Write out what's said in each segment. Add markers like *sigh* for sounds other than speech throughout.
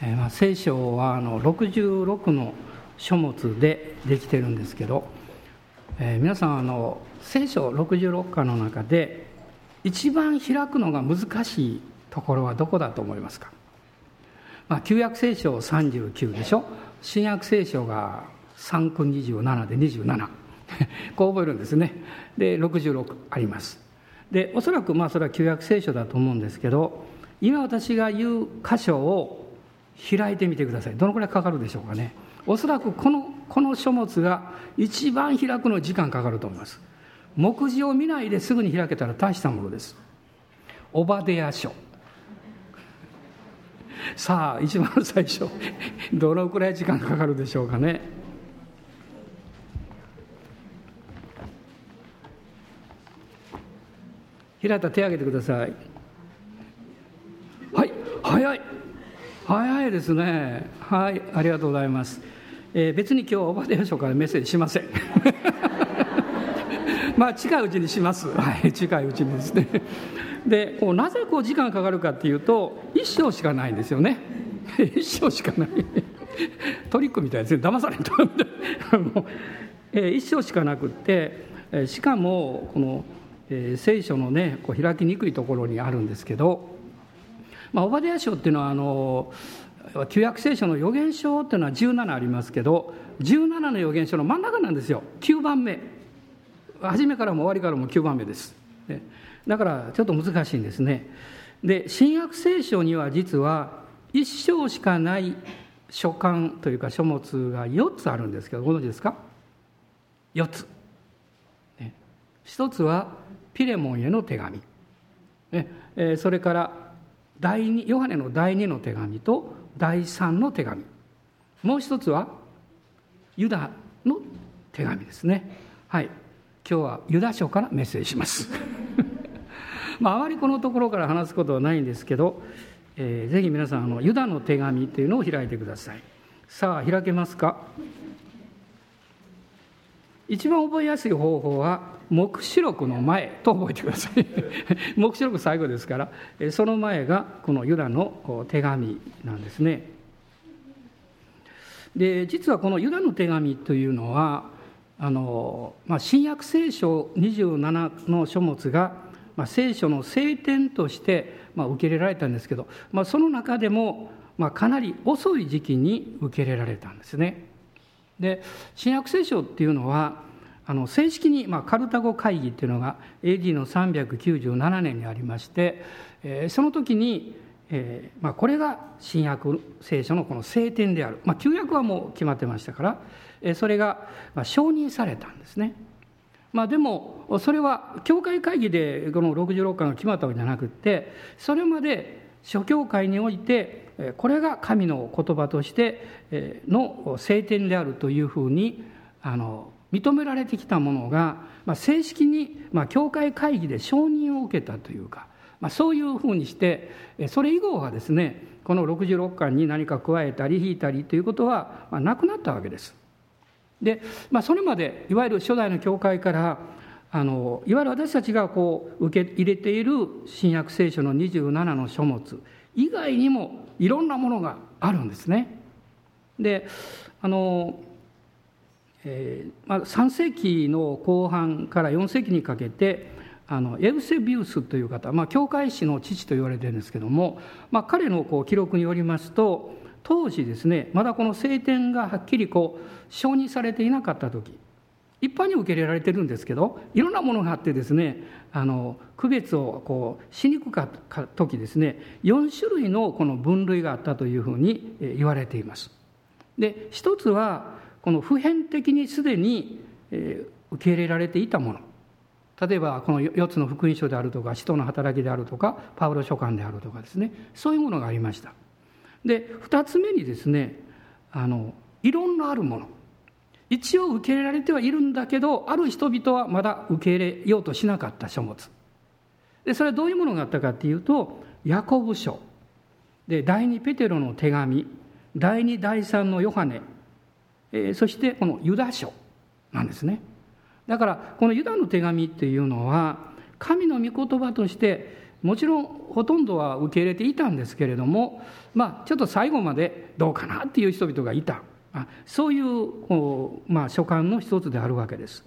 えー、まあ、聖書はあの66の書物でできてるんですけど、えー、皆さんあの聖書66巻の中で一番開くのが難しいところはどこだと思いますか、まあ、旧約聖書39でしょ？新約聖書が3区27で27 *laughs* こう覚えるんですね。で66あります。でおそらくまあそれは旧約聖書だと思うんですけど今私が言う箇所を開いてみてください。どのくらいかかるでしょうかね。おそらくこのこの書物が一番開くの時間かかると思います。目次を見ないですぐに開けたら大したものです。オバデヤ書。*laughs* さあ一番最初。*laughs* どのくらい時間かかるでしょうかね。平田手を挙げてください。はい早い。早いですね。はいありがとうございます、えー、別に今日はおばでやしょうからメッセージしません。*laughs* まあ近いうちにします。はい近いうちにですね。でこうなぜこう時間かかるかっていうと一生しかないんですよね。*laughs* 一生しかない。トリックみたいですね。騙された。*laughs* もう、えー、一生しかなくって、しかもこの、聖書のねこう開きにくいところにあるんですけどまあ、オバデヤ書っていうのはあの旧約聖書の預言書っていうのは17ありますけど17の預言書の真ん中なんですよ。9番目。初めからも終わりからも9番目です。だからちょっと難しいんですね。で新約聖書には実は一章しかない書簡というか書物が4つあるんですけどご存知ですか？4つ。一つはピレモンへの手紙。それから第2ヨハネの第2の手紙と第3の手紙。もう一つはユダの手紙ですね。はい。今日はユダ書からメッセージします。*laughs* まああまりこのところから話すことはないんですけど、えー、ぜひ皆さんあのユダの手紙っていうのを開いてください。さあ開けますか。一番覚えやすい方法は黙示録の前と覚えてください。*laughs* 黙示録最後ですからその前がこのユダの手紙なんですね。で実はこのユダの手紙というのはあの、まあ、新約聖書27の書物が、まあ、聖書の聖典として、まあ、受け入れられたんですけど、まあ、その中でも、まあ、かなり遅い時期に受け入れられたんですね。で新約聖書っていうのはあの正式に、まあ、カルタゴ会議っていうのが AD の397年にありまして、えー、その時に、えーまあ、これが新約聖書のこの聖典である、まあ、旧約はもう決まってましたから、えー、それが、まあ、承認されたんですね。まあ、でもそれは教会会議でこの66巻が決まったわけじゃなくてそれまで諸教会においてこれが神の言葉としての聖典であるというふうにあの認められてきたものが、まあ、正式に、まあ、教会会議で承認を受けたというか、まあ、そういうふうにしてそれ以後はですねこの66巻に何か加えたり引いたりということは、まあ、なくなったわけです。で、まあ、それまでいわゆる初代の教会からあのいわゆる私たちがこう受け入れている新約聖書の27の書物以外にもいろんなものがあるんですね。であのえーまあ、3世紀の後半から4世紀にかけてあのエウセビウスという方、まあ、教会史の父と言われてるんですけども、まあ、彼のこう記録によりますと当時ですねまだこの聖典がはっきりこう承認されていなかった時一般に受け入れられてるんですけどいろんなものがあってですねあの区別をこうしにくかった時ですね4種類のこの分類があったというふうに言われています。で一つはこの普遍的にすでに、受け入れられていたもの。例えばこの4つの福音書であるとか使徒の働きであるとかパウロ書簡であるとかですねそういうものがありました。で2つ目にですねあのいろんなあるもの。一応受け入れられてはいるんだけどある人々はまだ受け入れようとしなかった書物。でそれはどういうものがあったかっていうとヤコブ書。で第二ペテロの手紙。第二第三のヨハネ。えー、そしてこのユダ書なんですね。だからこのユダの手紙っていうのは神の御言葉としてもちろんほとんどは受け入れていたんですけれども、まあ、ちょっと最後までどうかなっていう人々がいた。そういうまあ、書簡の一つであるわけです。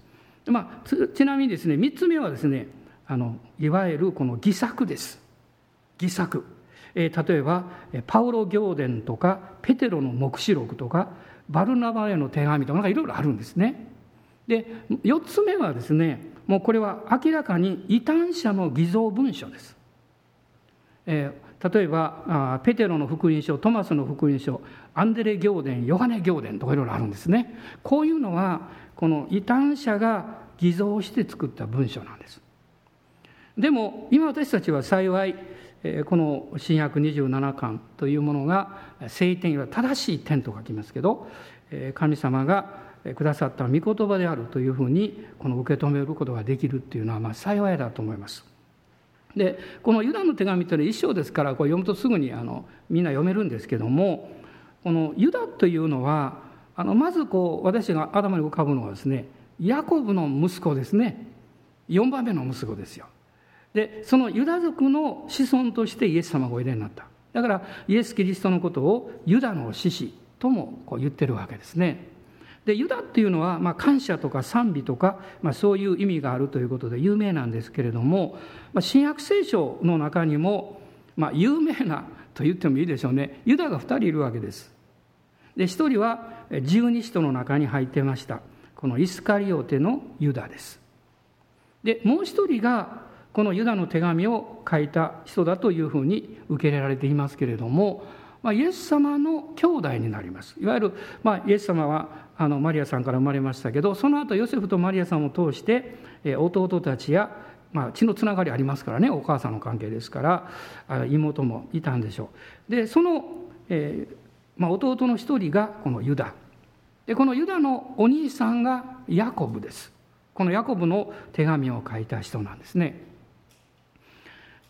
まあ、ちなみにですね3つ目はですねあのいわゆるこの偽作です。偽作。えー、例えばパウロ行伝とかペテロの黙示録とかバルナバへの手紙とかいろいろあるんですね。で4つ目はですねもうこれは明らかに異端者の偽造文書です。えー、例えばペテロの福音書トマスの福音書アンデレ行伝ヨハネ行伝とかいろいろあるんですね。こういうのはこの異端者が偽造して作った文書なんです。でも今私たちは幸いこの新約27巻というものが聖典は正しい点と書きますけど神様がくださった御言葉であるというふうにこの受け止めることができるっていうのはまあ幸いだと思います。でこのユダの手紙というのは一章ですからこれ読むとすぐにあのみんな読めるんですけどもこのユダというのはあのまずこう私が頭に浮かぶのはですねヤコブの息子ですね。4番目の息子ですよ。でそのユダ族の子孫としてイエス様がおいでになった。だからイエス・キリストのことをユダの獅子ともこう言ってるわけですね。でユダっていうのは、まあ、感謝とか賛美とか、まあ、そういう意味があるということで有名なんですけれども、まあ、新約聖書の中にも、まあ、有名なと言ってもいいでしょうね。ユダが2人いるわけです。で1人は十二使徒の中に入ってました。このイスカリオテのユダです。でもう1人がこのユダの手紙を書いた人だというふうに受け入れられていますけれども、まあ、イエス様の兄弟になります。いわゆる、まあ、イエス様はあのマリアさんから生まれましたけどその後ヨセフとマリアさんを通して弟たちや、まあ、血のつながりありますからねお母さんの関係ですから妹もいたんでしょう。でその、えーまあ、弟の一人がこのユダ。でこのユダのお兄さんがヤコブです。このヤコブの手紙を書いた人なんですね。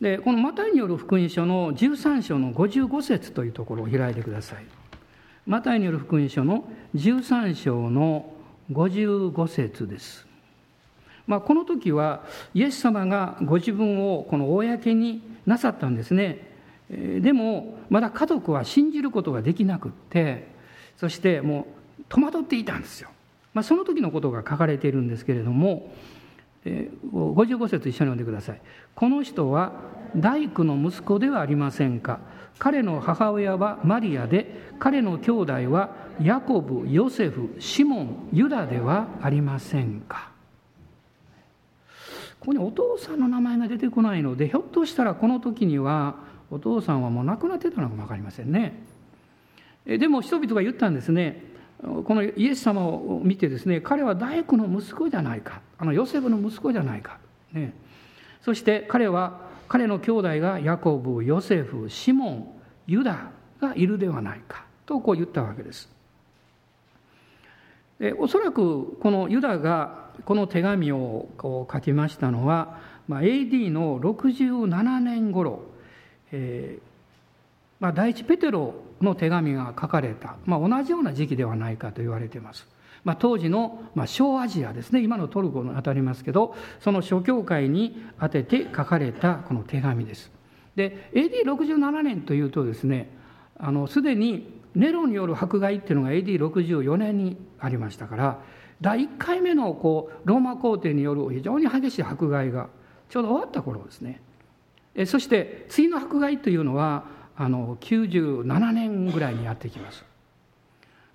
でこのマタイによる福音書の13章の55節というところを開いてください。マタイによる福音書の13章の55節です。まあ、この時はイエス様がご自分をこの公になさったんですね。でもまだ家族は信じることができなくってそしてもう戸惑っていたんですよ。まあ、その時のことが書かれているんですけれども55節一緒に読んでください。この人は大工の息子ではありませんか。彼の母親はマリアで、彼の兄弟はヤコブ、ヨセフ、シモン、ユダではありませんか？ここにお父さんの名前が出てこないので、ひょっとしたらこの時にはお父さんはもう亡くなってたのかも分かりませんね。でも人々が言ったんですね。このイエス様を見てですね彼は大工の息子じゃないかあのヨセフの息子じゃないか、ね、そして彼は彼の兄弟がヤコブヨセフシモンユダがいるではないかとこう言ったわけです。でおそらくこのユダがこの手紙をこう書きましたのは、まあ、AD の67年頃、えーまあ、第一ペテロの手紙が書かれた、まあ、同じような時期ではないかと言われています。まあ、当時の、まあ、小アジアですね今のトルコにあたりますけどその諸教会に宛てて書かれたこの手紙です。で AD67 年というとですねすでにネロによる迫害っていうのが AD64 年にありましたから第1回目のこうローマ皇帝による非常に激しい迫害がちょうど終わった頃ですね。そして次の迫害というのはあの97年ぐらいにやってきます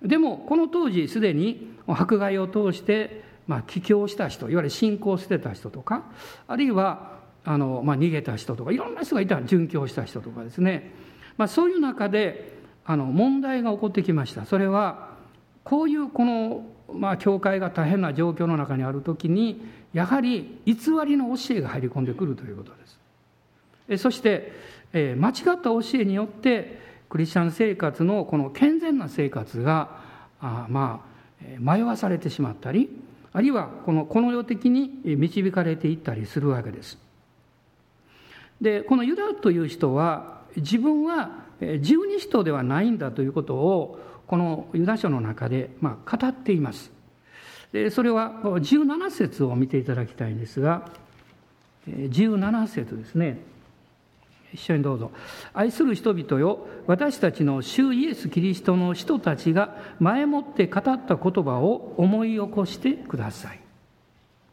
でもこの当時すでに迫害を通して、まあ、帰郷した人いわゆる信仰を捨てた人とかあるいはあの、まあ、逃げた人とかいろんな人がいた殉教した人とかですね、まあ、そういう中であの問題が起こってきました。それはこういうこの、まあ、教会が大変な状況の中にある時にやはり偽りの教えが入り込んでくるということです。そしてえ間違った教えによってクリスチャン生活のこの健全な生活があまあ迷わされてしまったりあるいはこのこの世的に導かれていったりするわけです。でこのユダという人は自分は十二使徒ではないんだということをこのユダ書の中でまあ語っています。でそれは17節を見ていただきたいんですが17節ですね。一緒にどうぞ。愛する人々よ私たちの主イエス・キリストの人たちが前もって語った言葉を思い起こしてください。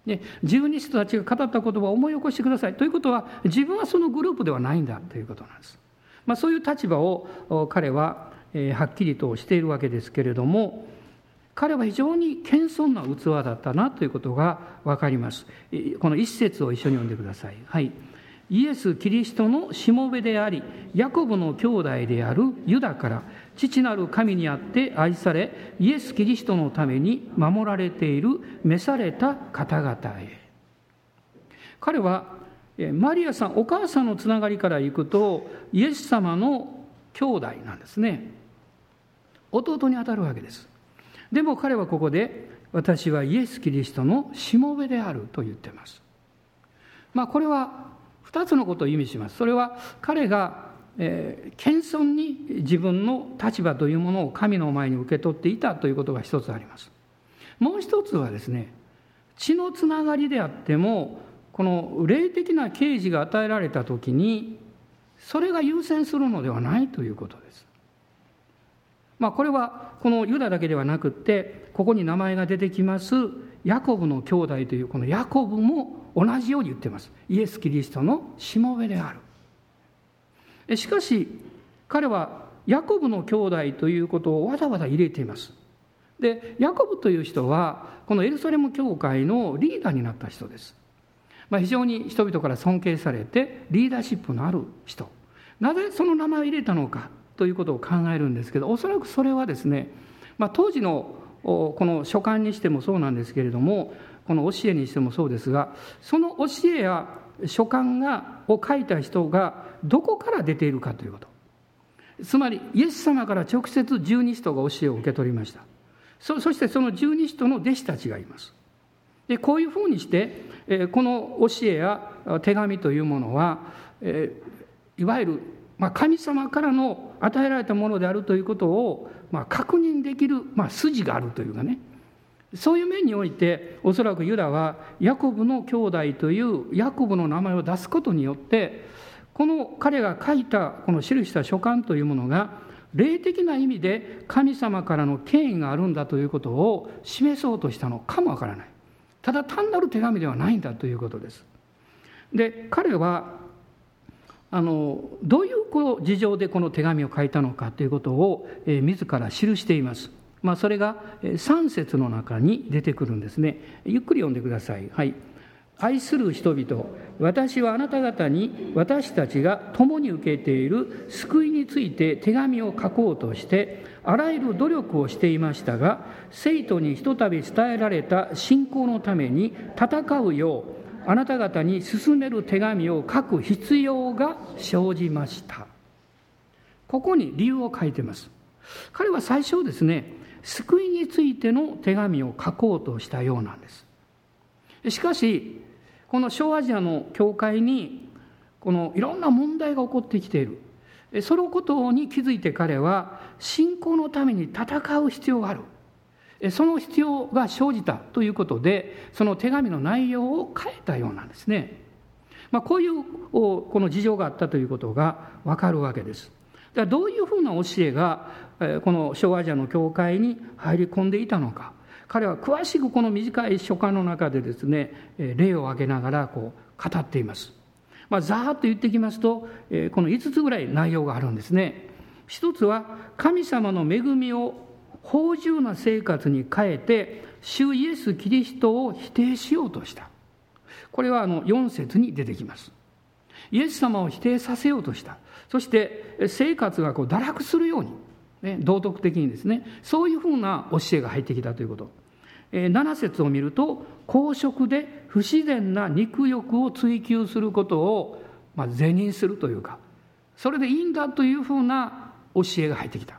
で十二使徒たちが語った言葉を思い起こしてください。ということは自分はそのグループではないんだということなんです、まあ、そういう立場を彼ははっきりとしているわけですけれども彼は非常に謙遜な器だったなということが分かります。この一節を一緒に読んでください。はい。イエス・キリストのしもべでありヤコブの兄弟であるユダから父なる神にあって愛されイエス・キリストのために守られている召された方々へ。彼はマリアさんお母さんのつながりからいくとイエス様の兄弟なんですね。弟にあたるわけです。でも彼はここで私はイエス・キリストのしもべであると言ってます。まあこれは2つのことを意味しますそれは彼が、えー、謙遜に自分の立場というものを神の前に受け取っていたということが一つありますもう一つはですね血のつながりであってもこの霊的な啓示が与えられた時にそれが優先するのではないということです。まあ、これはこのユダだけではなくってここに名前が出てきますヤコブの兄弟というこのヤコブも同じように言ってます。イエス・キリストのしもべである。しかし彼はヤコブの兄弟ということをわざわざ入れています。でヤコブという人はこのエルサレム教会のリーダーになった人です、まあ、非常に人々から尊敬されてリーダーシップのある人。なぜその名前を入れたのかということを考えるんですけどおそらくそれはですね、まあ、当時のこの書簡にしてもそうなんですけれどもこの教えにしてもそうですがその教えや書簡がを書いた人がどこから出ているかということ。つまりイエス様から直接十二使徒が教えを受け取りました。そしてその十二使徒の弟子たちがいます。でこういうふうにして、この教えや手紙というものは、いわゆる、神様からの与えられたものであるということを、まあ、確認できる、まあ、筋があるというかね。そういう面においておそらくユダはヤコブの兄弟というヤコブの名前を出すことによってこの彼が書いたこの記した書簡というものが霊的な意味で神様からの権威があるんだということを示そうとしたのかもわからない。ただ単なる手紙ではないんだということです。で彼はあのどういうこう事情でこの手紙を書いたのかということを、えー、自ら記していますまあ、それが3節の中に出てくるんですね。ゆっくり読んでください。はい。愛する人々、私はあなた方に私たちが共に受けている救いについて手紙を書こうとして、あらゆる努力をしていましたが、生徒にひとたび伝えられた信仰のために戦うよう、あなた方に進める手紙を書く必要が生じました。ここに理由を書いてます。彼は最初ですね、救いについての手紙を書こうとしたようなんですしかしこの小アジアの教会にこのいろんな問題が起こってきているそのことに気づいて彼は信仰のために戦う必要があるその必要が生じたということでその手紙の内容を変えたようなんですね、まあ、こういうこの事情があったということがわかるわけですだからどういうふうな教えがこの小アジアの教会に入り込んでいたのか彼は詳しくこの短い書簡の中でですね例を挙げながらこう語っています。まあ、ざーっと言ってきますとこの5つぐらい内容があるんですね。一つは神様の恵みを芳醇な生活に変えて主イエス・キリストを否定しようとした。これはあの4節に出てきます。イエス様を否定させようとした。そして生活がこう堕落するようにね、道徳的にですねそういうふうな教えが入ってきたということ、7節を見ると公職で不自然な肉欲を追求することを、まあ、是認するというかそれでいいんだというふうな教えが入ってきた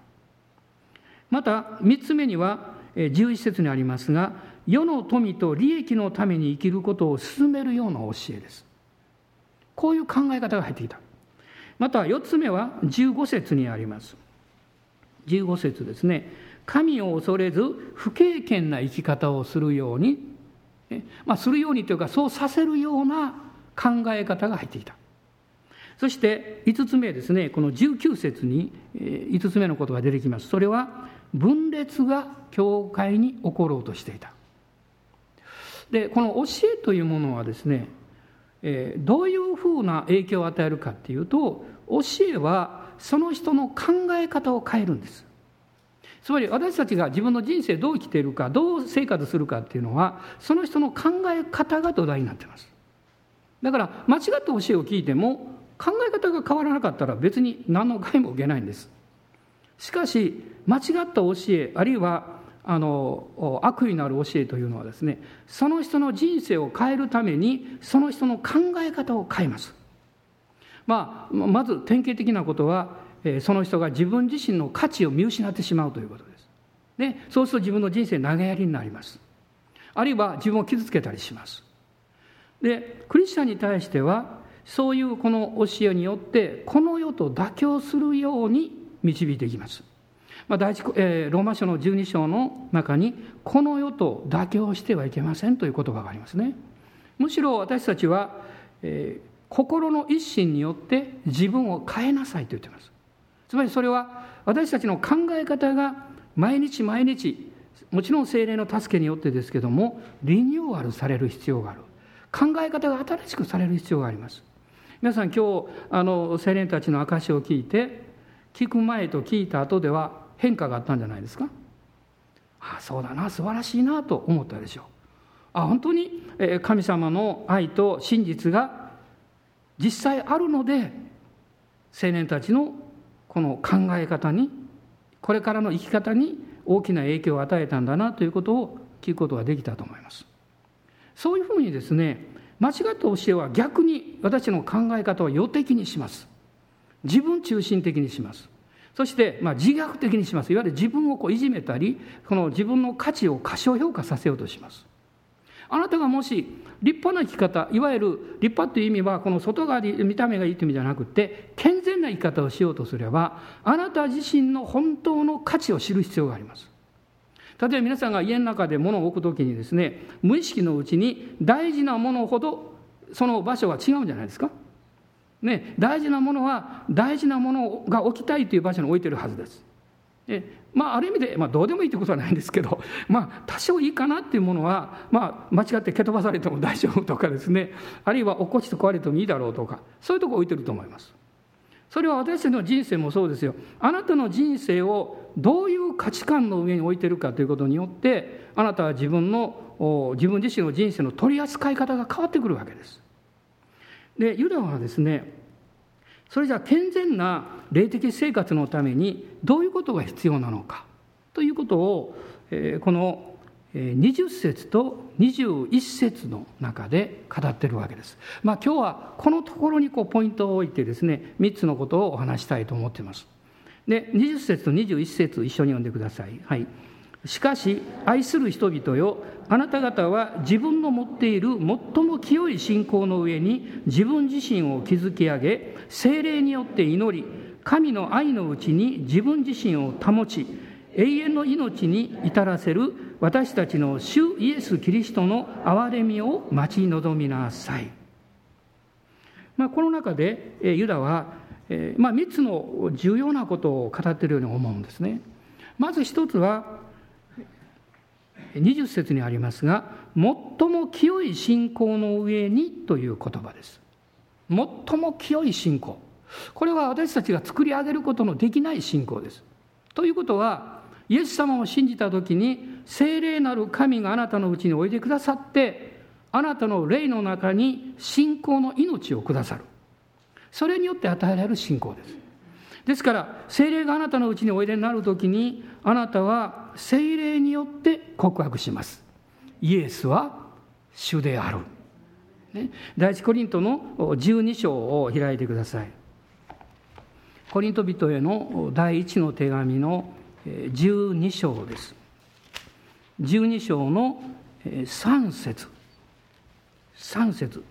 また3つ目には11節にありますが世の富と利益のために生きることを進めるような教えです。こういう考え方が入ってきた。また4つ目は15節にあります。15節ですね。神を恐れず不経験な生き方をするように、まあ、するようにというかそうさせるような考え方が入ってきた。そして5つ目ですね。この19節に5つ目のことが出てきます。それは分裂が教会に起ころうとしていた。でこの教えというものはですねえどういうふうな影響を与えるかっていうと教えはその人の考え方を変えるんです。つまり私たちが自分の人生どう生きているかどう生活するかっていうのはその人の考え方が土台になってます。だから間違った教えを聞いても考え方が変わらなかったら別に何の害も受けないんです。しかし間違った教えあるいはあの悪意のある教えというのはですねその人の人生を変えるためにその人の考え方を変えます、まあ、まず典型的なことはその人が自分自身の価値を見失ってしまうということです。でそうすると自分の人生投げやりになります。あるいは自分を傷つけたりします。でクリスチャンに対してはそういうこの教えによってこの世と妥協するように導いていきます。まあ、第一えー、ローマ書の12章の中にこの世と妥協してはいけませんという言葉がありますね。むしろ私たちは、えー、心の一心によって自分を変えなさいと言っています。つまりそれは私たちの考え方が毎日毎日もちろん精霊の助けによってですけどもリニューアルされる必要がある。考え方が新しくされる必要があります。皆さん今日あの青年たちの証を聞いて聞く前と聞いた後では変化があったんじゃないですか？ああそうだな素晴らしいなと思ったでしょう。あ本当に？神様の愛と真実が実際あるので青年たちのこの考え方にこれからの生き方に大きな影響を与えたんだなということを聞くことができたと思います。そういうふうにですね間違った教えは逆に私の考え方を予的にします。自分中心的にしますそして、まあ、自虐的にします。いわゆる自分をこういじめたり、この自分の価値を過小評価させようとします。あなたがもし立派な生き方、いわゆる立派という意味は、この外側で見た目がいいという意味じゃなくて、健全な生き方をしようとすれば、あなた自身の本当の価値を知る必要があります。例えば皆さんが家の中で物を置くときにですね、無意識のうちに大事なものほどその場所は違うんじゃないですか。ね、大事なものは大事なものが置きたいという場所に置いてるはずです。でまあ、ある意味で、まあ、どうでもいいということはないんですけど、*laughs* まあ、多少いいかなっていうものは、まあ、間違って蹴飛ばされても *laughs* 大丈夫とかですねあるいは落っこちて壊れてもいいだろうとかそういうとこ置いてると思います。それは私たちの人生もそうですよ。あなたの人生をどういう価値観の上に置いてるかということによってあなたは自分の自分自身の人生の取り扱い方が変わってくるわけです。でユダはですねそれじゃあ健全な霊的生活のためにどういうことが必要なのかということを、この20節と21節の中で語ってるわけです。まあ、今日はこのところにこうポイントを置いてですね3つのことをお話したいと思っています。で20節と21節一緒に読んでください。はいしかし愛する人々よあなた方は自分の持っている最も清い信仰の上に自分自身を築き上げ精霊によって祈り神の愛のうちに自分自身を保ち永遠の命に至らせる私たちの主イエス・キリストの憐れみを待ち望みなさい。まあ、この中でユダは、まあ、3つの重要なことを語っているように思うんですね。まず一つは20節にありますが最も清い信仰の上にという言葉です最も清い信仰これは私たちが作り上げることのできない信仰です。ということはイエス様を信じた時に聖霊なる神があなたのうちにおいでくださってあなたの霊の中に信仰の命をくださる。それによって与えられる信仰です。ですから精霊があなたのうちにおいでになる時にあなたは精霊によって告白します。イエスは主である、ね、第一コリントの12章を開いてください。コリント人への第一の手紙の12章です。12章の3節。3節。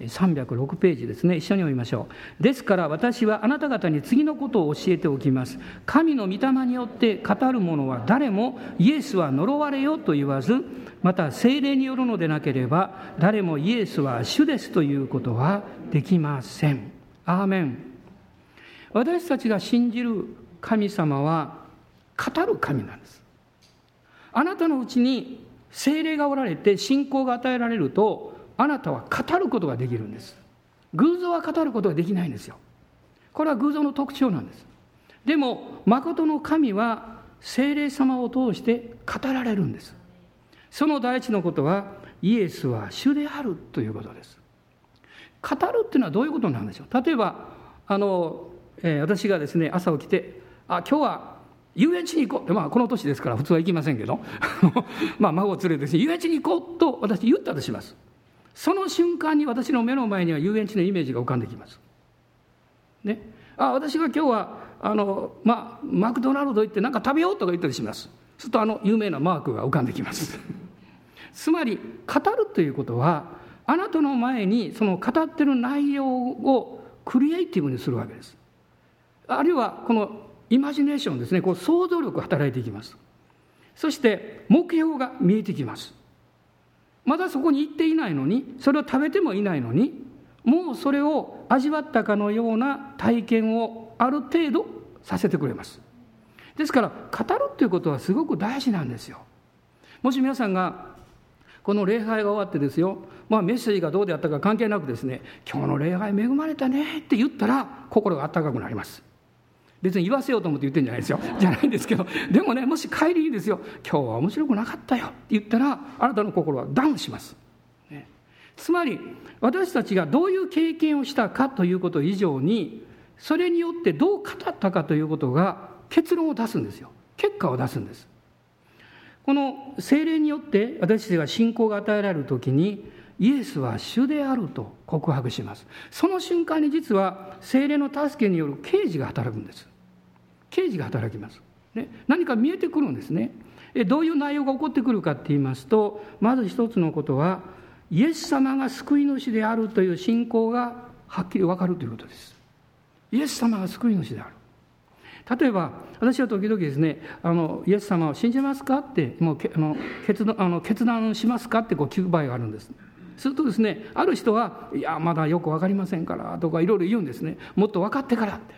306ページですね。一緒に読みましょう。ですから私はあなた方に次のことを教えておきます。神の御霊によって語る者は誰もイエスは呪われよと言わずまた精霊によるのでなければ誰もイエスは主ですということはできません。アーメン。私たちが信じる神様は語る神なんです。あなたのうちに精霊がおられて信仰が与えられるとあなたは語ることができるんです。偶像は語ることができないんですよ。これは偶像の特徴なんです。でも誠の神は精霊様を通して語られるんです。その第一のことはイエスは主であるということです。語るっていうのはどういうことなんでしょう？例えばあの、えー、私がですね朝起きてあ今日は遊園地に行こう。って、まあ、この年ですから普通は行きませんけど。*laughs* まあ孫を連れて遊園地に行こうと私言ったとします。その瞬間に私の目の前には遊園地のイメージが浮かんできます。ね、あ私が今日はあの、まあ、マクドナルド行って何か食べようとか言ったりします。するとあの有名なマークが浮かんできます。*laughs* つまり語るということはあなたの前にその語ってる内容をクリエイティブにするわけです。あるいはこのイマジネーションですねこう想像力が働いていきます。そして目標が見えてきます。まだそこに行っていないのにそれを食べてもいないのにもうそれを味わったかのような体験をある程度させてくれます。ですから語るっていうことはすごく大事なんですよ。もし皆さんがこの礼拝が終わってですよ、まあ、メッセージがどうであったか関係なくですね今日の礼拝恵まれたねって言ったら心があったかくなります。別に言わせようと思って言ってんじゃないですよ。*laughs* じゃないんですけどでもねもし帰りにですよ。今日は面白くなかったよって言ったらあなたの心はダウンします、ね、つまり私たちがどういう経験をしたかということ以上にそれによってどう語ったかということが結論を出すんですよ。結果を出すんです。この精霊によって私たちが信仰が与えられる時にイエスは主であると告白します。その瞬間に実は精霊の助けによる刑事が働くんです。刑事が働きます、ね、何か見えてくるんですね。どういう内容が起こってくるかって言いますとまず一つのことはイエス様が救い主であるという信仰がはっきり分かるということです。イエス様が救い主である。例えば私は時々ですねあのイエス様を信じますかってもうあの決断あの決断しますかってこう聞く場合があるんです。するとですねある人は「いやまだよく分かりませんから」とかいろいろ言うんですね。もっと分かってからって。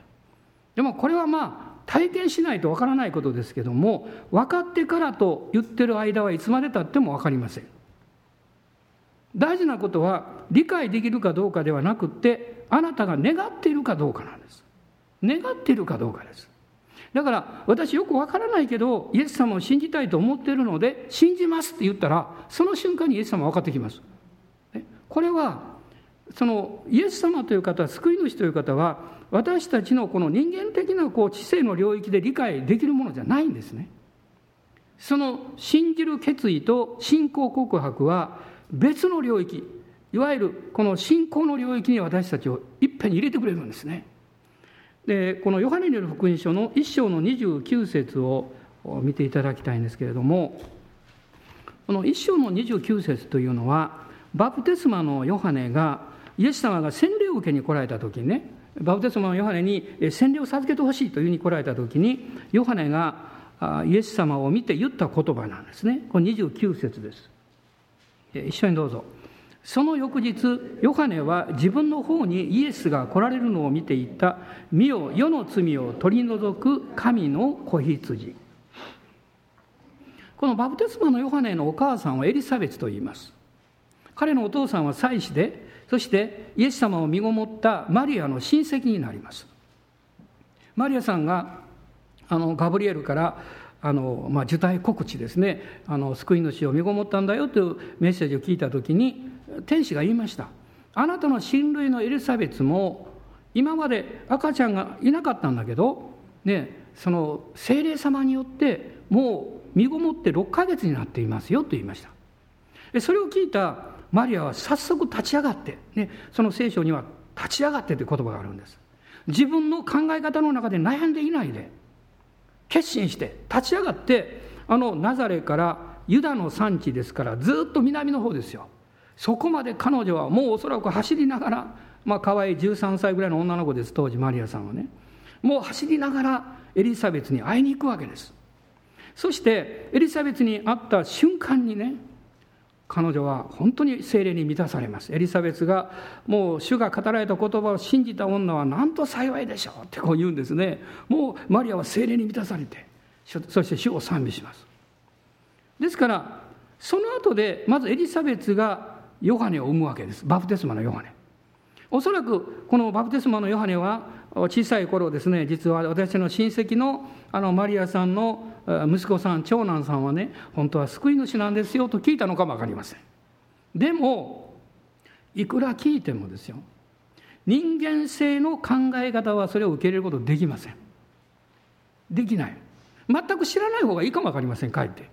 でもこれはまあ体験しないと分からないことですけども分かってからと言ってる間はいつまでたっても分かりません。大事なことは理解できるかどうかではなくってあなたが願っているかどうかなんです。願っているかどうかです。だから私よくわからないけどイエス様を信じたいと思っているので信じますって言ったらその瞬間にイエス様は分かってきます。これはそのイエス様という方救い主という方は私たちのこの人間的なこう知性の領域で理解できるものじゃないんですね。その信じる決意と信仰告白は別の領域いわゆるこの信仰の領域に私たちをいっぺんに入れてくれるんですね。でこのヨハネによる福音書の1章の29節を見ていただきたいんですけれどもこの1章の29節というのはバプテスマのヨハネがイエス様が洗礼を受けに来られた時にねバプテスマのヨハネに洗礼を授けてほしいというふうに来られた時にヨハネがイエス様を見て言った言葉なんですね。これ29節です。一緒にどうぞ。その翌日ヨハネは自分の方にイエスが来られるのを見ていった「見よ世の罪を取り除く神の子羊」このバプテスマのヨハネのお母さんはエリザベツと言います。彼のお父さんは祭司でそしてイエス様を身ごもったマリアの親戚になります。マリアさんがあのガブリエルからあの、まあ、受胎告知ですね。あの救い主を身ごもったんだよというメッセージを聞いた時に天使が言いました。あなたの親類のエリザベツも今まで赤ちゃんがいなかったんだけど、ね、その精霊様によってもう身ごもって6ヶ月になっていますよと言いました。それを聞いたマリアは早速立ち上がって、ね、その聖書には立ち上がってという言葉があるんです。自分の考え方の中で悩んでいないで決心して立ち上がってあのナザレからユダの産地ですからずっと南の方ですよ。そこまで彼女はもうおそらく走りながらまあ可愛い13歳ぐらいの女の子です当時マリアさんはね。もう走りながらエリザベスに会いに行くわけです。そしてエリザベスに会った瞬間にね彼女は本当に精霊に満たされます。エリザベスがもう主が語られた言葉を信じた女はなんと幸いでしょうってこう言うんですね。もうマリアは精霊に満たされてそして主を賛美します。ですからその後でまずエリザベスがヨハネを生むわけです。バプテスマのヨハネ。おそらくこのバプテスマのヨハネは小さい頃ですね実は私の親戚のあのマリアさんの息子さん長男さんはね本当は救い主なんですよと聞いたのかも分かりません。でもいくら聞いてもですよ人間性の考え方はそれを受け入れることできません。できない。全く知らない方がいいかも分かりませんかえって。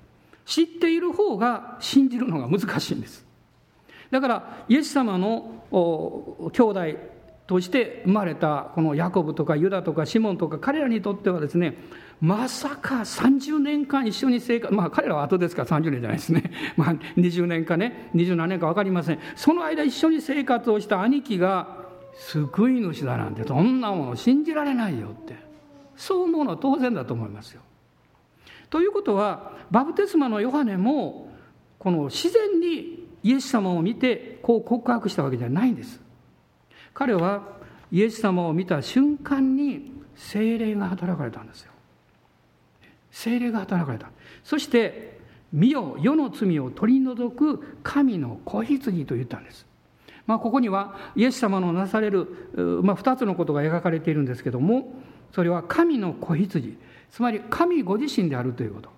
知っている方が信じるのが難しいんです。だからイエス様の兄弟として生まれたこのヤコブとかユダとかシモンとか彼らにとってはですねまさか30年間一緒に生活まあ彼らは後ですから30年じゃないですね。*laughs* まあ20年かね。27年か分かりません。その間一緒に生活をした兄貴が救い主だなんてそんなもの信じられないよって。そう思うのは当然だと思いますよ。ということはバプテスマのヨハネもこの自然にイエス様を見てこう告白したわけじゃないんです。彼はイエス様を見た瞬間に精霊が働かれたんですよ。精霊が働かれた。そして「見よ世の罪を取り除く神の子羊」と言ったんです。まあ、ここにはイエス様のなされる、まあ、2つのことが描かれているんですけどもそれは神の子羊。つまり神ご自身であるということ。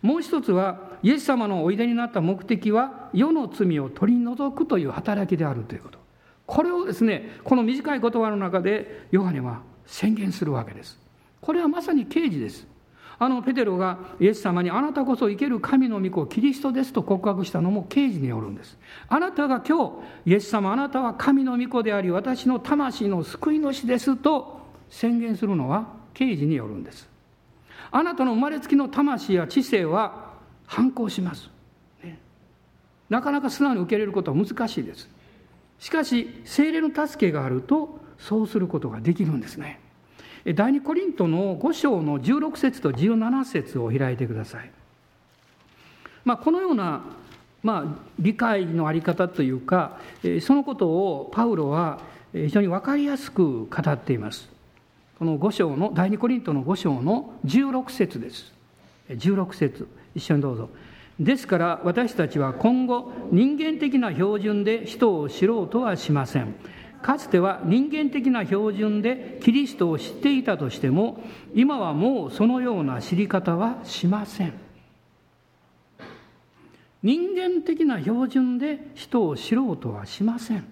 もう一つはイエス様のおいでになった目的は世の罪を取り除くという働きであるということ。これをですねこの短い言葉の中でヨハネは宣言するわけです。これはまさに刑事です。あのペテロがイエス様にあなたこそ生ける神の御子キリストですと告白したのも刑事によるんです。あなたが今日イエス様あなたは神の御子であり私の魂の救い主ですと宣言するのは刑事によるんです。あなたの生まれつきの魂や知性は反抗します、ね、なかなか素直に受け入れることは難しいです。しかし精霊の助けがあるとそうすることができるんですね。第二コリントの5章の16節と17節を開いてください、まあ、このような、まあ、理解のあり方というかそのことをパウロは非常に分かりやすく語っています。この5章の第二コリントの5章の16節です。16節一緒にどうぞ。ですから私たちは今後人間的な標準で人を知ろうとはしません。かつては人間的な標準でキリストを知っていたとしても今はもうそのような知り方はしません。人間的な標準で人を知ろうとはしません。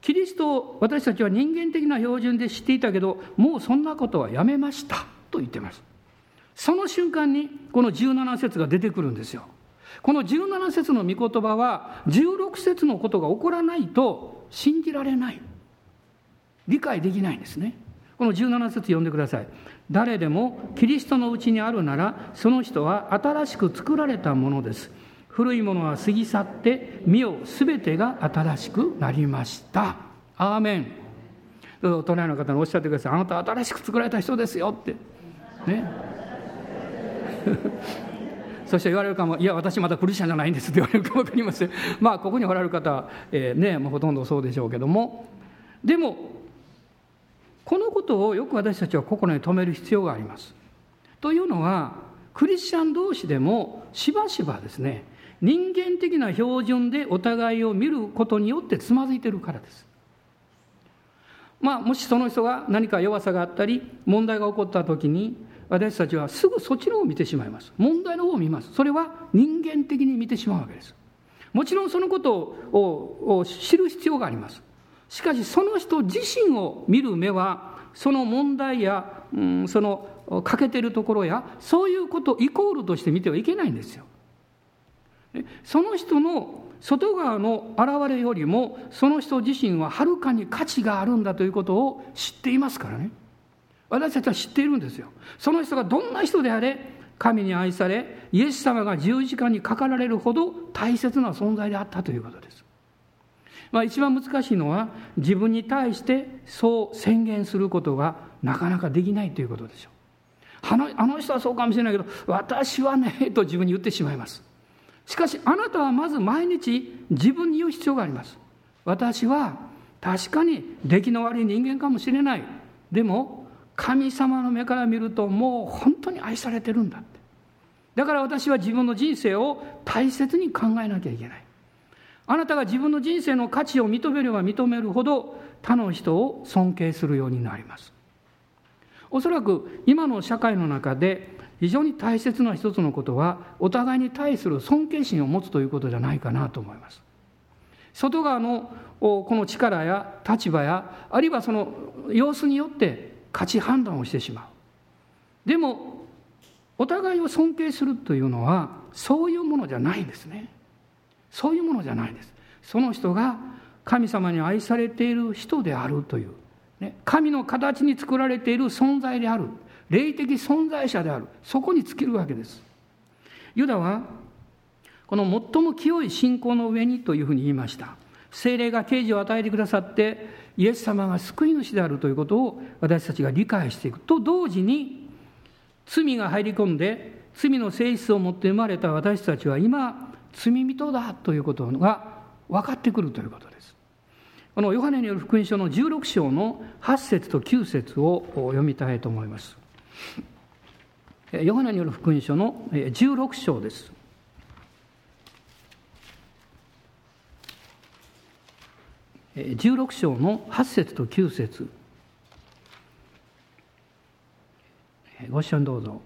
キリストを私たちは人間的な標準で知っていたけどもうそんなことはやめましたと言ってます。その瞬間にこの17節が出てくるんですよ。この17節の御言葉は16節のことが起こらないと信じられない。理解できないんですね。この17節読んでください。誰でもキリストのうちにあるならその人は新しく作られたものです。古いものは過ぎ去って身をすべてが新しくなりました。アーメン。どうぞ隣の方におっしゃってください。あなた新しく作られた人ですよって。ね。そして言われるかも、いや、私まだクリスチャンじゃないんですって言われるかも分かりません。まあ、ここにおられる方、えー、ね、もうほとんどそうでしょうけども、でも、このことをよく私たちは心に留める必要があります。というのは、クリスチャン同士でもしばしばですね、人間的な標準でお互いを見ることによってつまずいてるからです。まあ、もしその人が何か弱さがあったり問題が起こった時に私たちはすぐそっちの方を見てしまいます。問題の方を見ます。それは人間的に見てしまうわけです。もちろんそのことを知る必要があります。しかしその人自身を見る目はその問題や、うん、その欠けてるところやそういうことをイコールとして見てはいけないんですよ。その人の外側の現れよりもその人自身ははるかに価値があるんだということを知っていますからね。私たちは知っているんですよその人がどんな人であれ神に愛されイエス様が十字架にかかられるほど大切な存在であったということです。まあ、一番難しいのは自分に対してそう宣言することがなかなかできないということでしょう。あのあの人はそうかもしれないけど私はねと自分に言ってしまいます。しかしあなたはまず毎日自分に言う必要があります。私は確かに出来の悪い人間かもしれない。でも神様の目から見るともう本当に愛されてるんだって。だから私は自分の人生を大切に考えなきゃいけない。あなたが自分の人生の価値を認めれば認めるほど他の人を尊敬するようになります。おそらく今の社会の中で非常に大切な一つのことはお互いに対する尊敬心を持つということじゃないかなと思います。外側のこの力や立場やあるいはその様子によって価値判断をしてしまう。でもお互いを尊敬するというのはそういうものじゃないんですね。そういうものじゃないんです。その人が神様に愛されている人であるという、ね、神の形に作られている存在である霊的存在者であるそこに尽きるわけです。ユダはこの最も清い信仰の上にというふうに言いました。精霊が啓示を与えてくださってイエス様が救い主であるということを私たちが理解していくと同時に罪が入り込んで罪の性質を持って生まれた私たちは今罪人だということが分かってくるということです。このヨハネによる福音書の16章の8節と9節を読みたいと思います。ヨハネによる福音書の16章です。16章の8節と9節。ご一緒にどうぞ。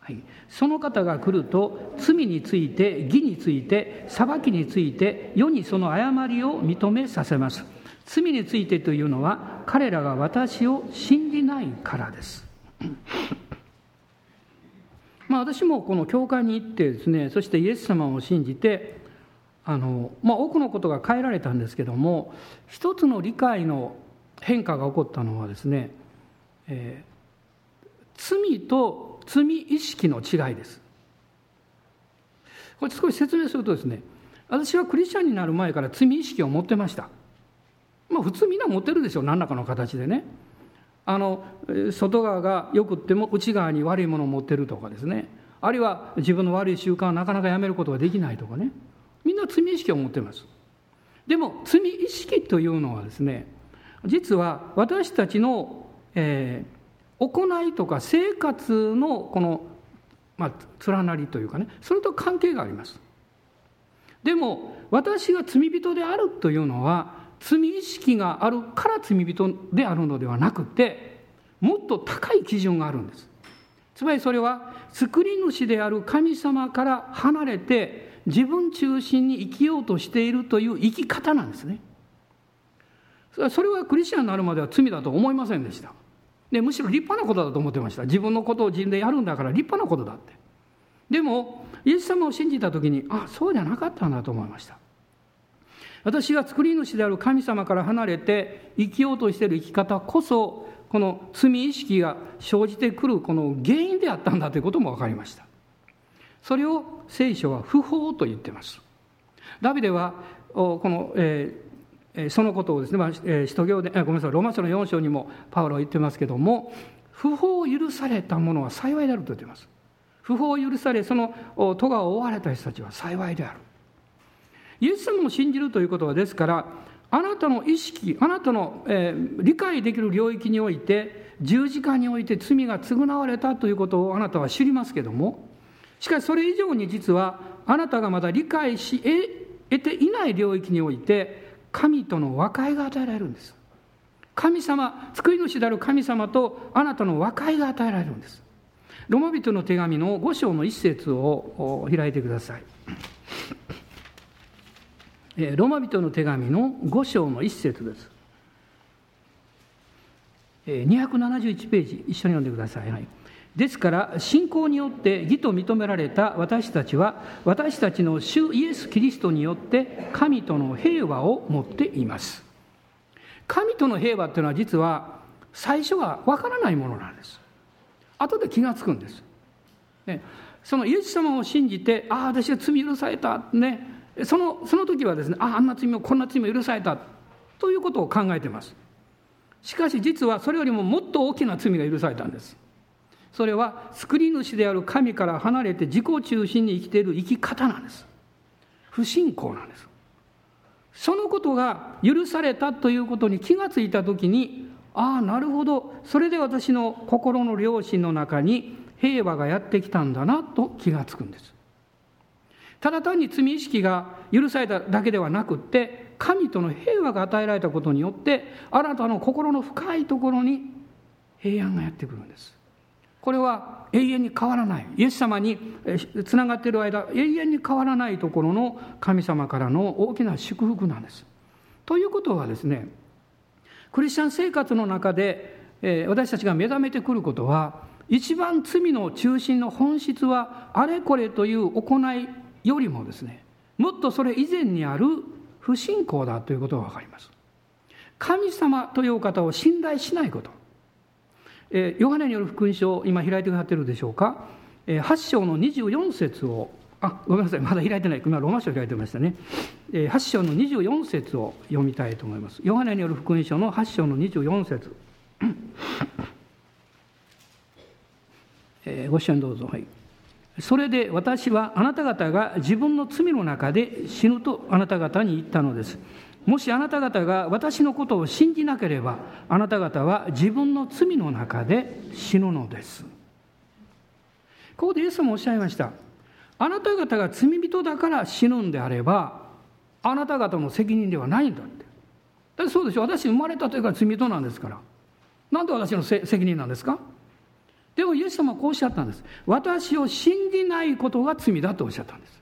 はい、その方が来ると罪について義について裁きについて世にその誤りを認めさせます。罪についてというのは彼らが私を信じないからです。まあ私もこの教会に行ってですねそしてイエス様を信じてあの、まあ、多くのことが変えられたんですけども一つの理解の変化が起こったのはですね、えー、罪と罪意識の違いです。これ少し説明するとですね私はクリスチャンになる前から罪意識を持ってました。まあ普通みんな持ってるでしょ何らかの形でね。あの外側がよくっても内側に悪いものを持ってるとかですねあるいは自分の悪い習慣をなかなかやめることができないとかねな罪意識を持っています。でも罪意識というのはですね実は私たちの、えー、行いとか生活のこの、まあ、連なりというかねそれと関係があります。でも私が罪人であるというのは罪意識があるから罪人であるのではなくてもっと高い基準があるんです。つまりそれは作り主である神様から離れて自分中心に生きようとしているという生き方なんですね。それはクリスチャンになるまでは罪だと思いませんでした。でむしろ立派なことだと思ってました。自分のことを自分でやるんだから立派なことだって。でもイエス様を信じた時にあそうじゃなかったんだと思いました。私が作り主である神様から離れて生きようとしている生き方こそこの罪意識が生じてくるこの原因であったんだということも分かりました。それを聖書は不法と言ってます。ダビデはこの、えー、そのことをですね、まあ、使徒行でごめんなさいローマ書の4章にもパウロは言ってますけども不法を許された者は幸いであると言ってます。不法を許されその戸が覆われた人たちは幸いである。イエス様を信じるということはですからあなたの意識あなたの、えー、理解できる領域において十字架において罪が償われたということをあなたは知りますけどもしかしそれ以上に実はあなたがまだ理解し得ていない領域において神との和解が与えられるんです。神様救い主である神様とあなたの和解が与えられるんです。ロマ人の手紙の5章の一節を開いてください。ロマ人の手紙の5章の一節です。271ページ一緒に読んでください、はい。ですから信仰によって義と認められた私たちは私たちの主イエス・キリストによって神との平和を持っています。神との平和っていうのは実は最初はわからないものなんです。後で気がつくんです。ね、そのイエス様を信じてああ私は罪許された。ね。そのその時はですねあああんな罪もこんな罪も許された。ということを考えてます。しかし実はそれよりももっと大きな罪が許されたんです。それは救い主である神から離れて自己中心に生きている生き方なんです。不信仰なんです。そのことが許されたということに気がついた時にああなるほど。それで私の心の良心の中に平和がやってきたんだなと気がつくんです。ただ単に罪意識が許されただけではなくって神との平和が与えられたことによってあなたの心の深いところに平安がやってくるんです。これは永遠に変わらないイエス様につながっている間永遠に変わらないところの神様からの大きな祝福なんです。ということはですねクリスチャン生活の中で私たちが目覚めてくることは一番罪の中心の本質はあれこれという行いよりもですねもっとそれ以前にある不信仰だということが分かります。神様というお方を信頼しないことえー、ヨハネによる福音書今開いてくださってるでしょうか、えー、8章の24節をあごめんなさい。まだ開いてない。今ローマ書開いてましたね、えー、8章の24節を読みたいと思います。ヨハネによる福音書の8章の24節。*coughs* えー、ご支援どうぞ。はい。それで私はあなた方が自分の罪の中で死ぬとあなた方に言ったのです。もしあなた方が私のことを信じなければあなた方は自分の罪の中で死ぬのです。ここでイエスもおっしゃいました。あなた方が罪人だから死ぬんであればあなた方の責任ではないんだって。だってそうでしょ私生まれたというから罪人なんですから。なんで私の責任なんですか？でもイエス様はこうおっしゃったんです。私を信じないことが罪だとおっしゃったんです。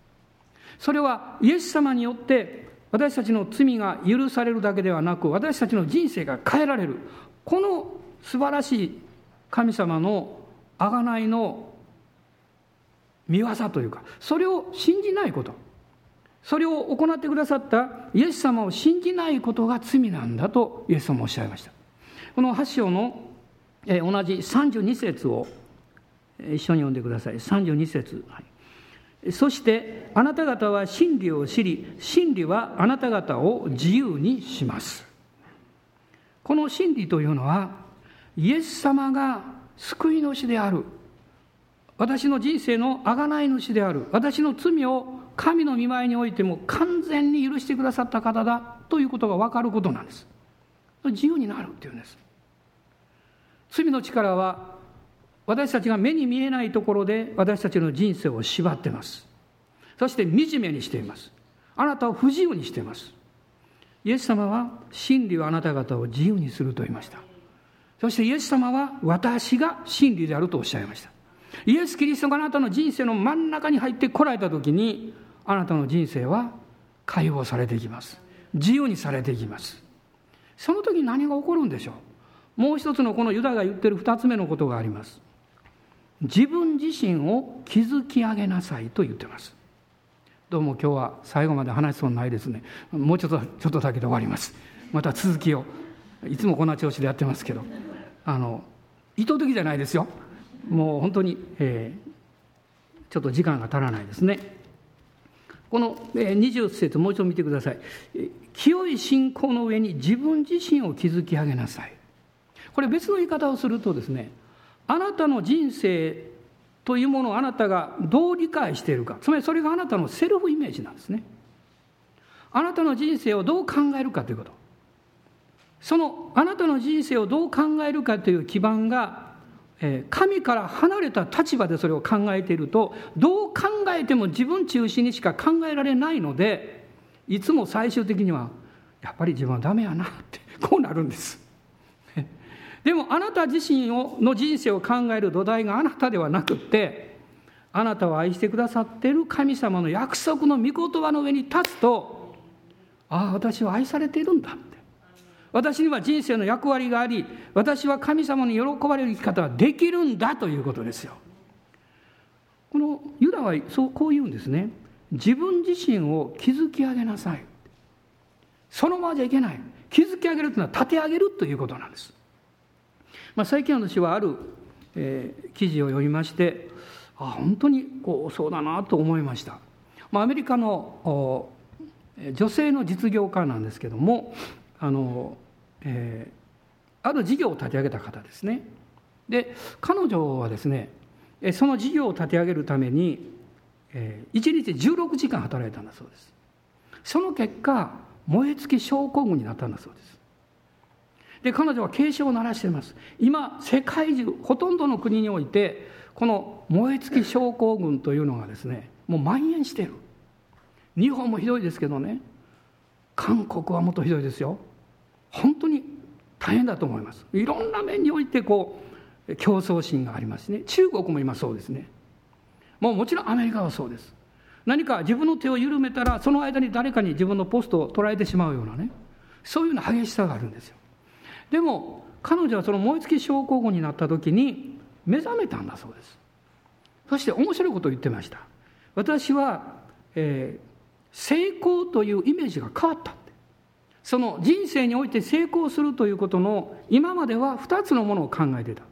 それはイエス様によって私たちの罪が許されるだけではなく私たちの人生が変えられる。この素晴らしい神様の贖いの見業というかそれを信じないこと。それを行ってくださったイエス様を信じないことが罪なんだとイエス様もおっしゃいました。この8章の同じ32節を一緒に読んでください。32節、はい。そしてあなた方は真理を知り真理はあなた方を自由にします。この真理というのはイエス様が救い主である。私の人生の贖い主である。私の罪を神の見舞いにおいても完全に許してくださった方だということが分かることなんです。自由になるっていうんです。罪の力は私たちが目に見えないところで私たちの人生を縛っています。そして惨めにしています。あなたを不自由にしています。イエス様は真理はあなた方を自由にすると言いました。そしてイエス様は私が真理であるとおっしゃいました。イエス・キリストがあなたの人生の真ん中に入ってこられた時にあなたの人生は解放されていきます。自由にされていきます。その時何が起こるんでしょう。もう一つのこのユダが言ってる二つ目のことがあります。自分自身を築き上げなさいと言ってます。どうも今日は最後まで話しそうないですね。もうちょっとちょっとだけで終わります。また続きを。いつもこんな調子でやってますけど。あの意図的じゃないですよ。もう本当に、えー、ちょっと時間が足らないですね。この20節もう一度見てください。清い信仰の上に自分自身を築き上げなさい。これ別の言い方をするとですねあなたの人生というものをあなたがどう理解しているか。つまりそれがあなたのセルフイメージなんですね。あなたの人生をどう考えるかということ。そのあなたの人生をどう考えるかという基盤が神から離れた立場でそれを考えているとどう考えても自分中心にしか考えられないのでいつも最終的にはやっぱり自分はダメやなってこうなるんです。でもあなた自身をの人生を考える土台があなたではなくってあなたを愛してくださっている神様の約束の御言葉の上に立つとああ私は愛されているんだって。私には人生の役割があり私は神様に喜ばれる生き方ができるんだということですよ。このユダはそうこう言うんですね。自分自身を築き上げなさい。そのままじゃいけない。築き上げるというのは立て上げるということなんです。まあ、最近私はある、えー、記事を読みましてあ本当にこうそうだなと思いました、まあ、アメリカの女性の実業家なんですけどもあの、えー、ある事業を立て上げた方ですね。で彼女はですねその事業を立て上げるために1日16時間働いたんだそうです。その結果燃え尽き症候群になったんだそうです。で彼女は警鐘を鳴らしています。今世界中ほとんどの国においてこの燃え尽き症候群というのがですねもう蔓延している。日本もひどいですけどね韓国はもっとひどいですよ。本当に大変だと思います。いろんな面においてこう競争心がありますね。中国も今そうですね。もうもちろんアメリカはそうです。何か自分の手を緩めたらその間に誰かに自分のポストを捉えてしまうようなねそういうような激しさがあるんですよ。でも彼女はその燃え尽き症候群になった時に目覚めたんだそうです。そして面白いことを言ってました。私は、えー、成功というイメージが変わったその人生において成功するということの今までは2つのものを考えてた。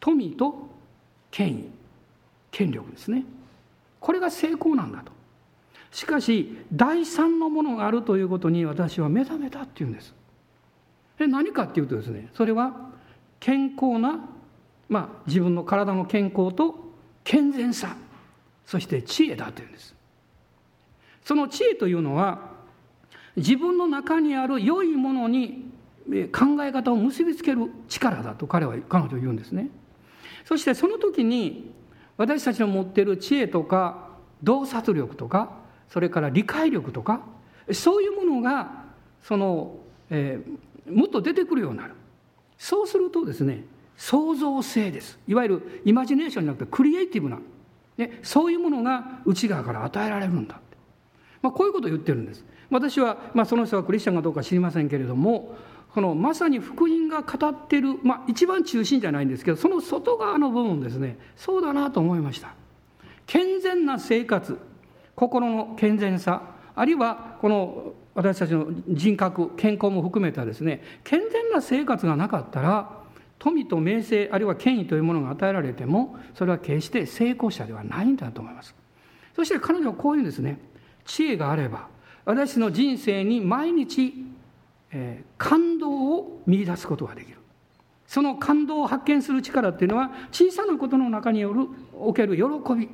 富と権威。権力ですね。これが成功なんだと。しかし第三のものがあるということに私は目覚めたっていうんです。何かっていうとですねそれは健康な、まあ、自分の体の健康と健全さそして知恵だというんです。その知恵というのは自分の中にある良いものに考え方を結びつける力だと彼は彼女は言うんですね。そしてその時に私たちの持っている知恵とか洞察力とかそれから理解力とかそういうものがその、えー、もっと出てくるようになる。そうするとですね創造性です。いわゆるイマジネーションじゃなくてクリエイティブな、ね、そういうものが内側から与えられるんだまあ、こういうことを言ってるんです。私は、まあ、その人がクリスチャンかどうか知りませんけれどもこのまさに福音が語ってる、まあ、一番中心じゃないんですけどその外側の部分ですねそうだなと思いました。健全な生活心の健全さあるいはこの私たちの人格健康も含めたですね健全な生活がなかったら富と名声あるいは権威というものが与えられてもそれは決して成功者ではないんだと思います。そして彼女はこういうんですね。知恵があれば私の人生に毎日、えー、感動を見出すことができる。その感動を発見する力っていうのは小さなことの中によるおける喜び。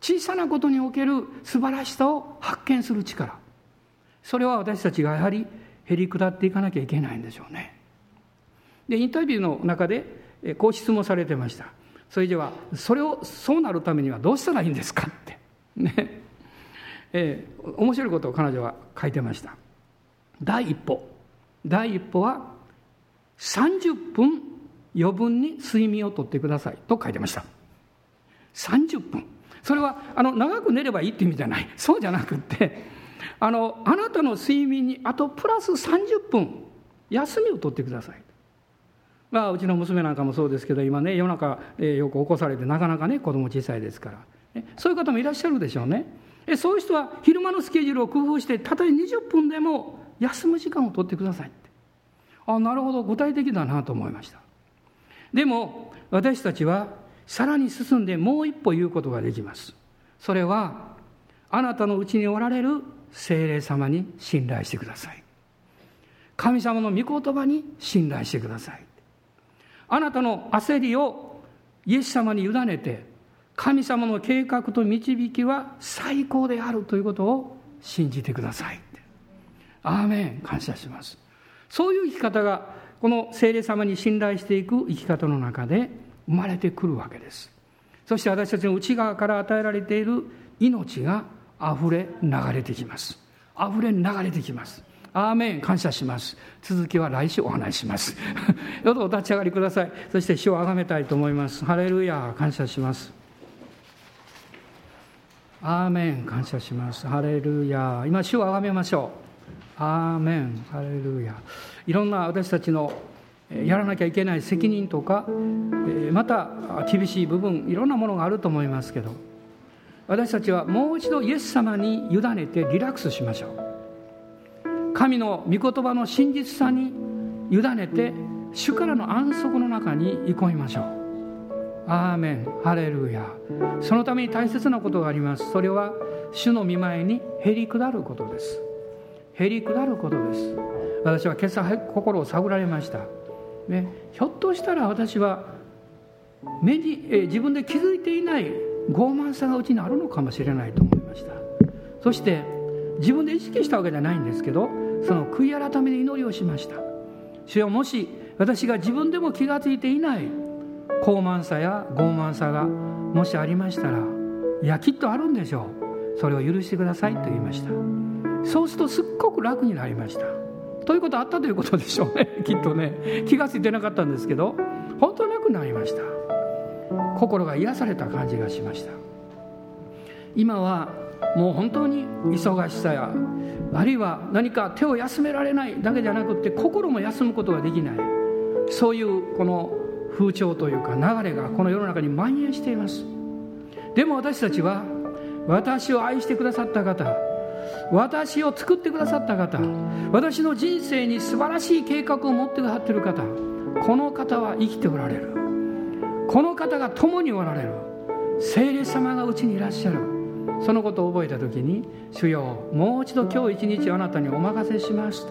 小さなことにおける素晴らしさを発見する力。それは私たちがやはりへり下っていかなきゃいけないんでしょうね。でインタビューの中でこう質問されてました。それではそれをそうなるためにはどうしたらいいんですかって。ね。えー、面白いことを彼女は書いてました。第一歩。第一歩は30分余分に睡眠をとってください。と書いてました。30分。それはあの長く寝ればいいって意味じゃない。そうじゃなくってあのあなたの睡眠にあとプラス30分休みを取ってください。まあ、うちの娘なんかもそうですけど今ね夜中、えー、よく起こされてなかなかね子供小さいですから、ね、そういう方もいらっしゃるでしょうね。えそういう人は昼間のスケジュールを工夫してたとえ20分でも休む時間を取ってくださいって。あなるほど。具体的だなと思いました。でも私たちはさらに進んでもう一歩言うことができます。それはあなたのうちにおられる精霊様に信頼してください。神様の御言葉に信頼してください。あなたの焦りをイエス様に委ねて神様の計画と導きは最高であるということを信じてください。アーメン。感謝します。そういう生き方がこの聖霊様に信頼していく生き方の中で生まれてくるわけです。そして私たちの内側から与えられている命が溢れ流れてきます。溢れ流れてきます。アーメン。感謝します。続きは来週お話します。*laughs* どうぞお立ち上がりください。そして主をあがめたいと思います。ハレルヤ。感謝します。アーメン。感謝します。ハレルヤ。今主をあがめましょう。アーメン。ハレルヤ。いろんな私たちのやらなきゃいけない責任とかまた厳しい部分いろんなものがあると思いますけど私たちはもう一度イエス様に委ねてリラックスしましょう。神の御言葉の真実さに委ねて主からの安息の中に憩いましょう。アーメン。ハレルヤ。そのために大切なことがあります。それは主の見舞いにへり下ることです。へり下ることです。私は今朝心を探られました、ね、ひょっとしたら私は目にえ自分で気づいていない傲慢さがうちにあるのかもしれないと思いました。そして自分で意識したわけじゃないんですけどその悔い改めで祈りをしました。主よもし私が自分でも気が付いていない高慢さや傲慢さがもしありましたらいやきっとあるんでしょう。それを許してくださいと言いました。そうするとすっごく楽になりました。ということあったということでしょうね。*laughs* きっとね。気が付いてなかったんですけど本当に楽になりました。心が癒された感じがしました。今はもう本当に忙しさやあるいは何か手を休められないだけじゃなくて心も休むことができない。そういうこの風潮というか流れがこの世の中に蔓延しています。でも私たちは私を愛してくださった方私を作ってくださった方私の人生に素晴らしい計画を持ってくださっている方この方は生きておられる。この方が共におられる。聖霊様がうちにいらっしゃる。そのことを覚えた時に「主よもう一度今日一日あなたにお任せします」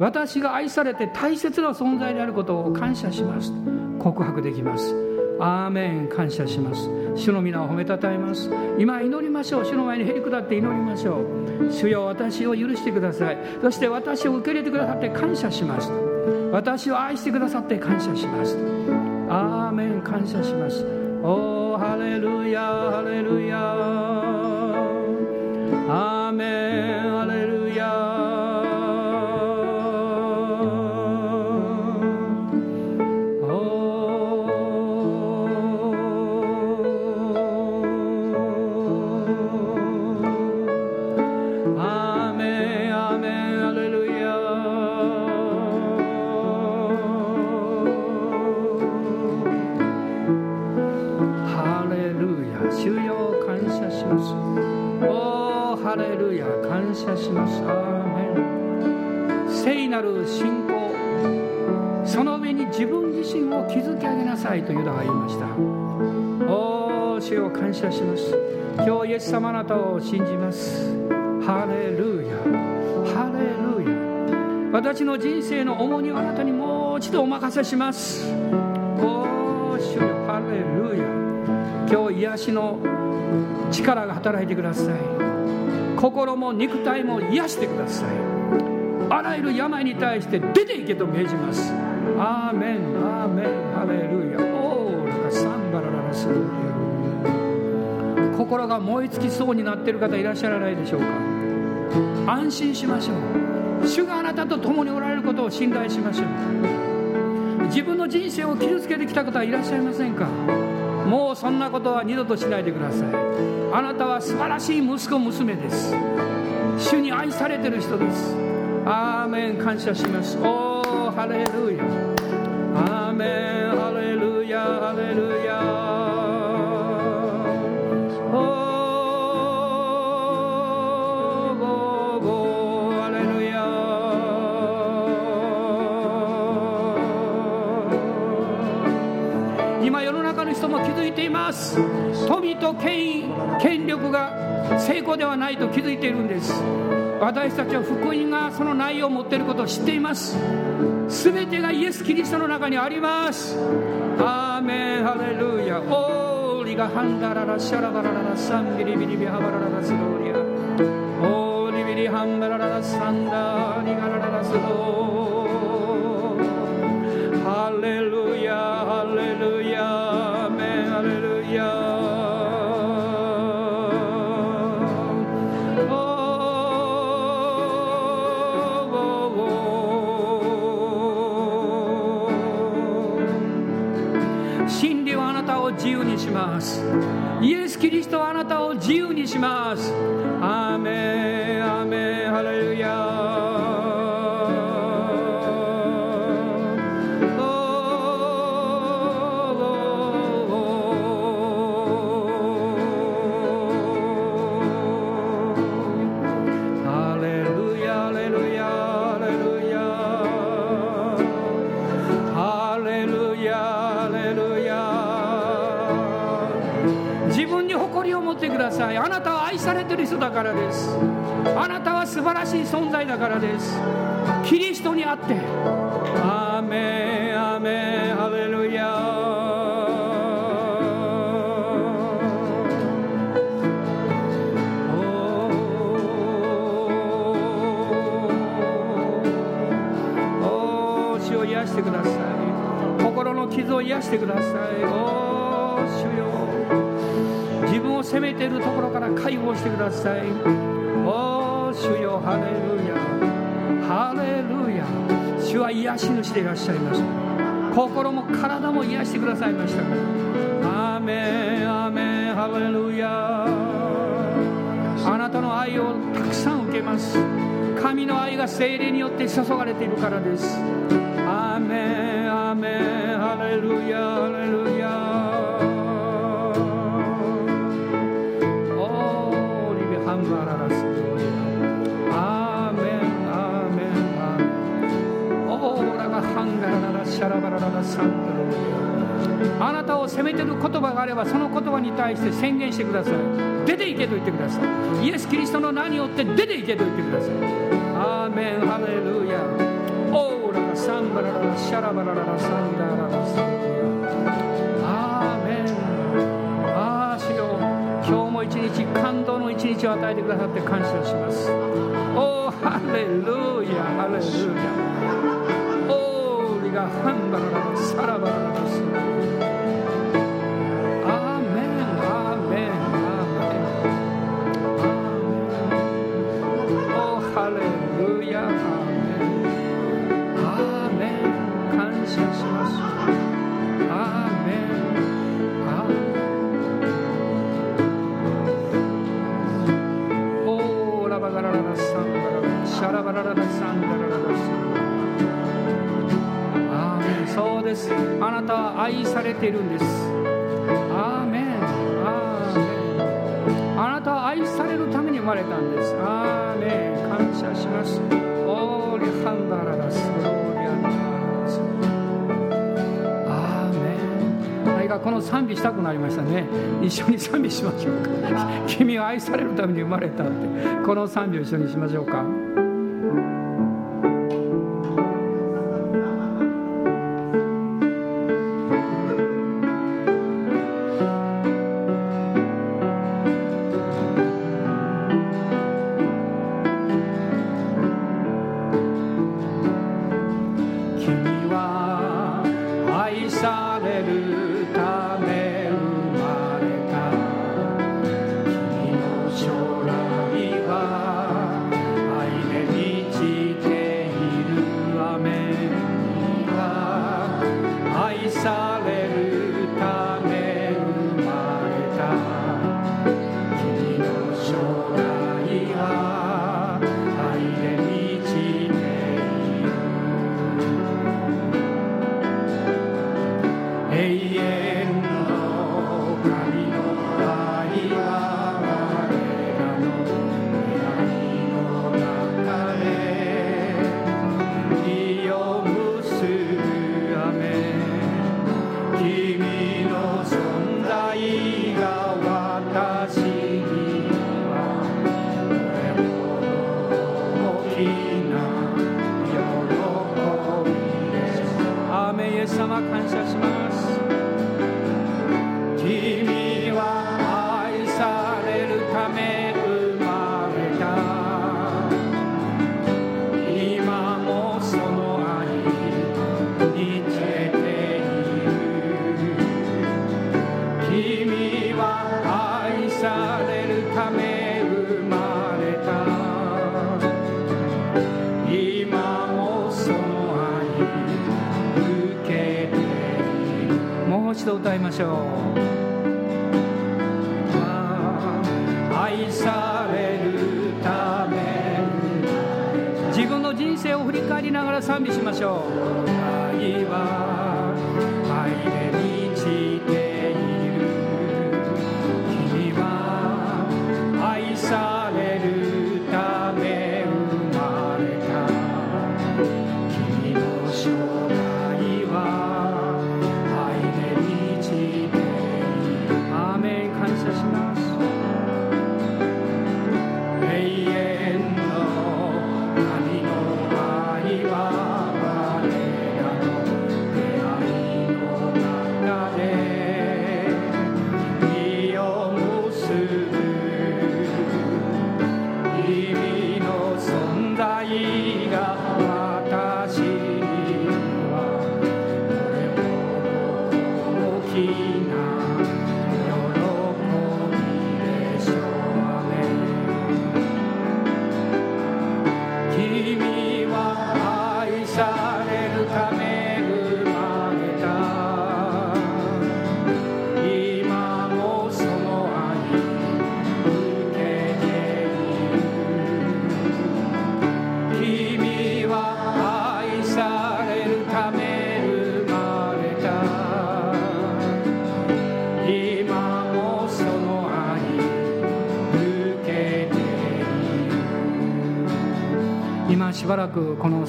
私が愛されて大切な存在であることを感謝します。告白できます。アーメン感謝します。主の皆を褒めたたえます。今祈りましょう。主の前にへり下って祈りましょう。主よ私を許してください。そして私を受け入れてくださって感謝します。私を愛してくださって感謝します。ーメン感謝しますおーハレルヤハレルヤアーメンン聖なる信仰。その上に自分自身を築き上げなさいとユダが言いました。おー主よ感謝します。今日イエス様あなたを信じます。ハレルヤ。ハレルヤ。私の人生の重荷をあなたにもう一度お任せします。おー主よハレルヤ。今日癒しの力が働いてください。心も肉体も癒してください。あらゆる病に対して出ていけと命じます。アーメンアーメンハレルヤ。オーラがサンバラララスル心が燃え尽きそうになっている方いらっしゃらないでしょうか。安心しましょう。主があなたと共におられることを信頼しましょう。自分の人生を傷つけてきた方はいらっしゃいませんか。もうそんなことは二度としないでください。あなたは素晴らしい息子娘です。主に愛されてる人です。アーメン感謝します。おーハレルヤアーメンハレルヤハレルヤおーゴーゴーハレルヤ今世の中の人も気づいています。富と権威権力が成功ではないと気づいているんです。私たちは福音がその内容を持っていることを知っています。全てがイエス・キリストの中にあります。アーメンハレルヤ。オーリがハンダララシャラバラララサンビリビリビハバラララスローリア。オーリビリハンバラララサンダリガラララスローハレルヤ。します。イエス・キリストはあなたを自由にします。アーメン。されてる人だからです。あなたは素晴らしい存在だからです。キリストにあって。アーメンアーメン。ハレルヤおー。主を癒してください心の傷を癒してくださいおー。主よ自分を責めているところから解放してください。おー主よハレルヤ。ハレルヤ。主は癒し主でいらっしゃいます心も体も癒してくださいました。アーメンアーメン。ハレルヤ。あなたの愛をたくさん受けます。神の愛が精霊によって注がれているからです。あなたを責めてる言葉があればその言葉に対して宣言してください。出て行けと言ってくださいイエス・キリストの名によって出て行けと言ってください。アーメンハレルヤ。オーラがサンバララシャラバラララサンダララサン日感動の一日を与えてくださって感謝します。おおハレルヤハレルヤオーリがハンバラララサラバララです。あなたは愛されているんです。アーメン。アーメン。あなたは愛されるために生まれたんです。アーメン。感謝します。オーリハンバララス。ローリアンバララス。アーメン。何かこの賛美したくなりましたね。一緒に賛美しましょうか。*laughs* 君は愛されるために生まれたって。この賛美を一緒にしましょうか。度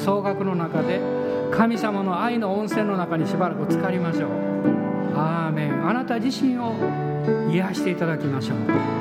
総額の中で神様の愛の温泉の中にしばらく浸かりましょう。アーメン。あなた自身を癒していただきましょう。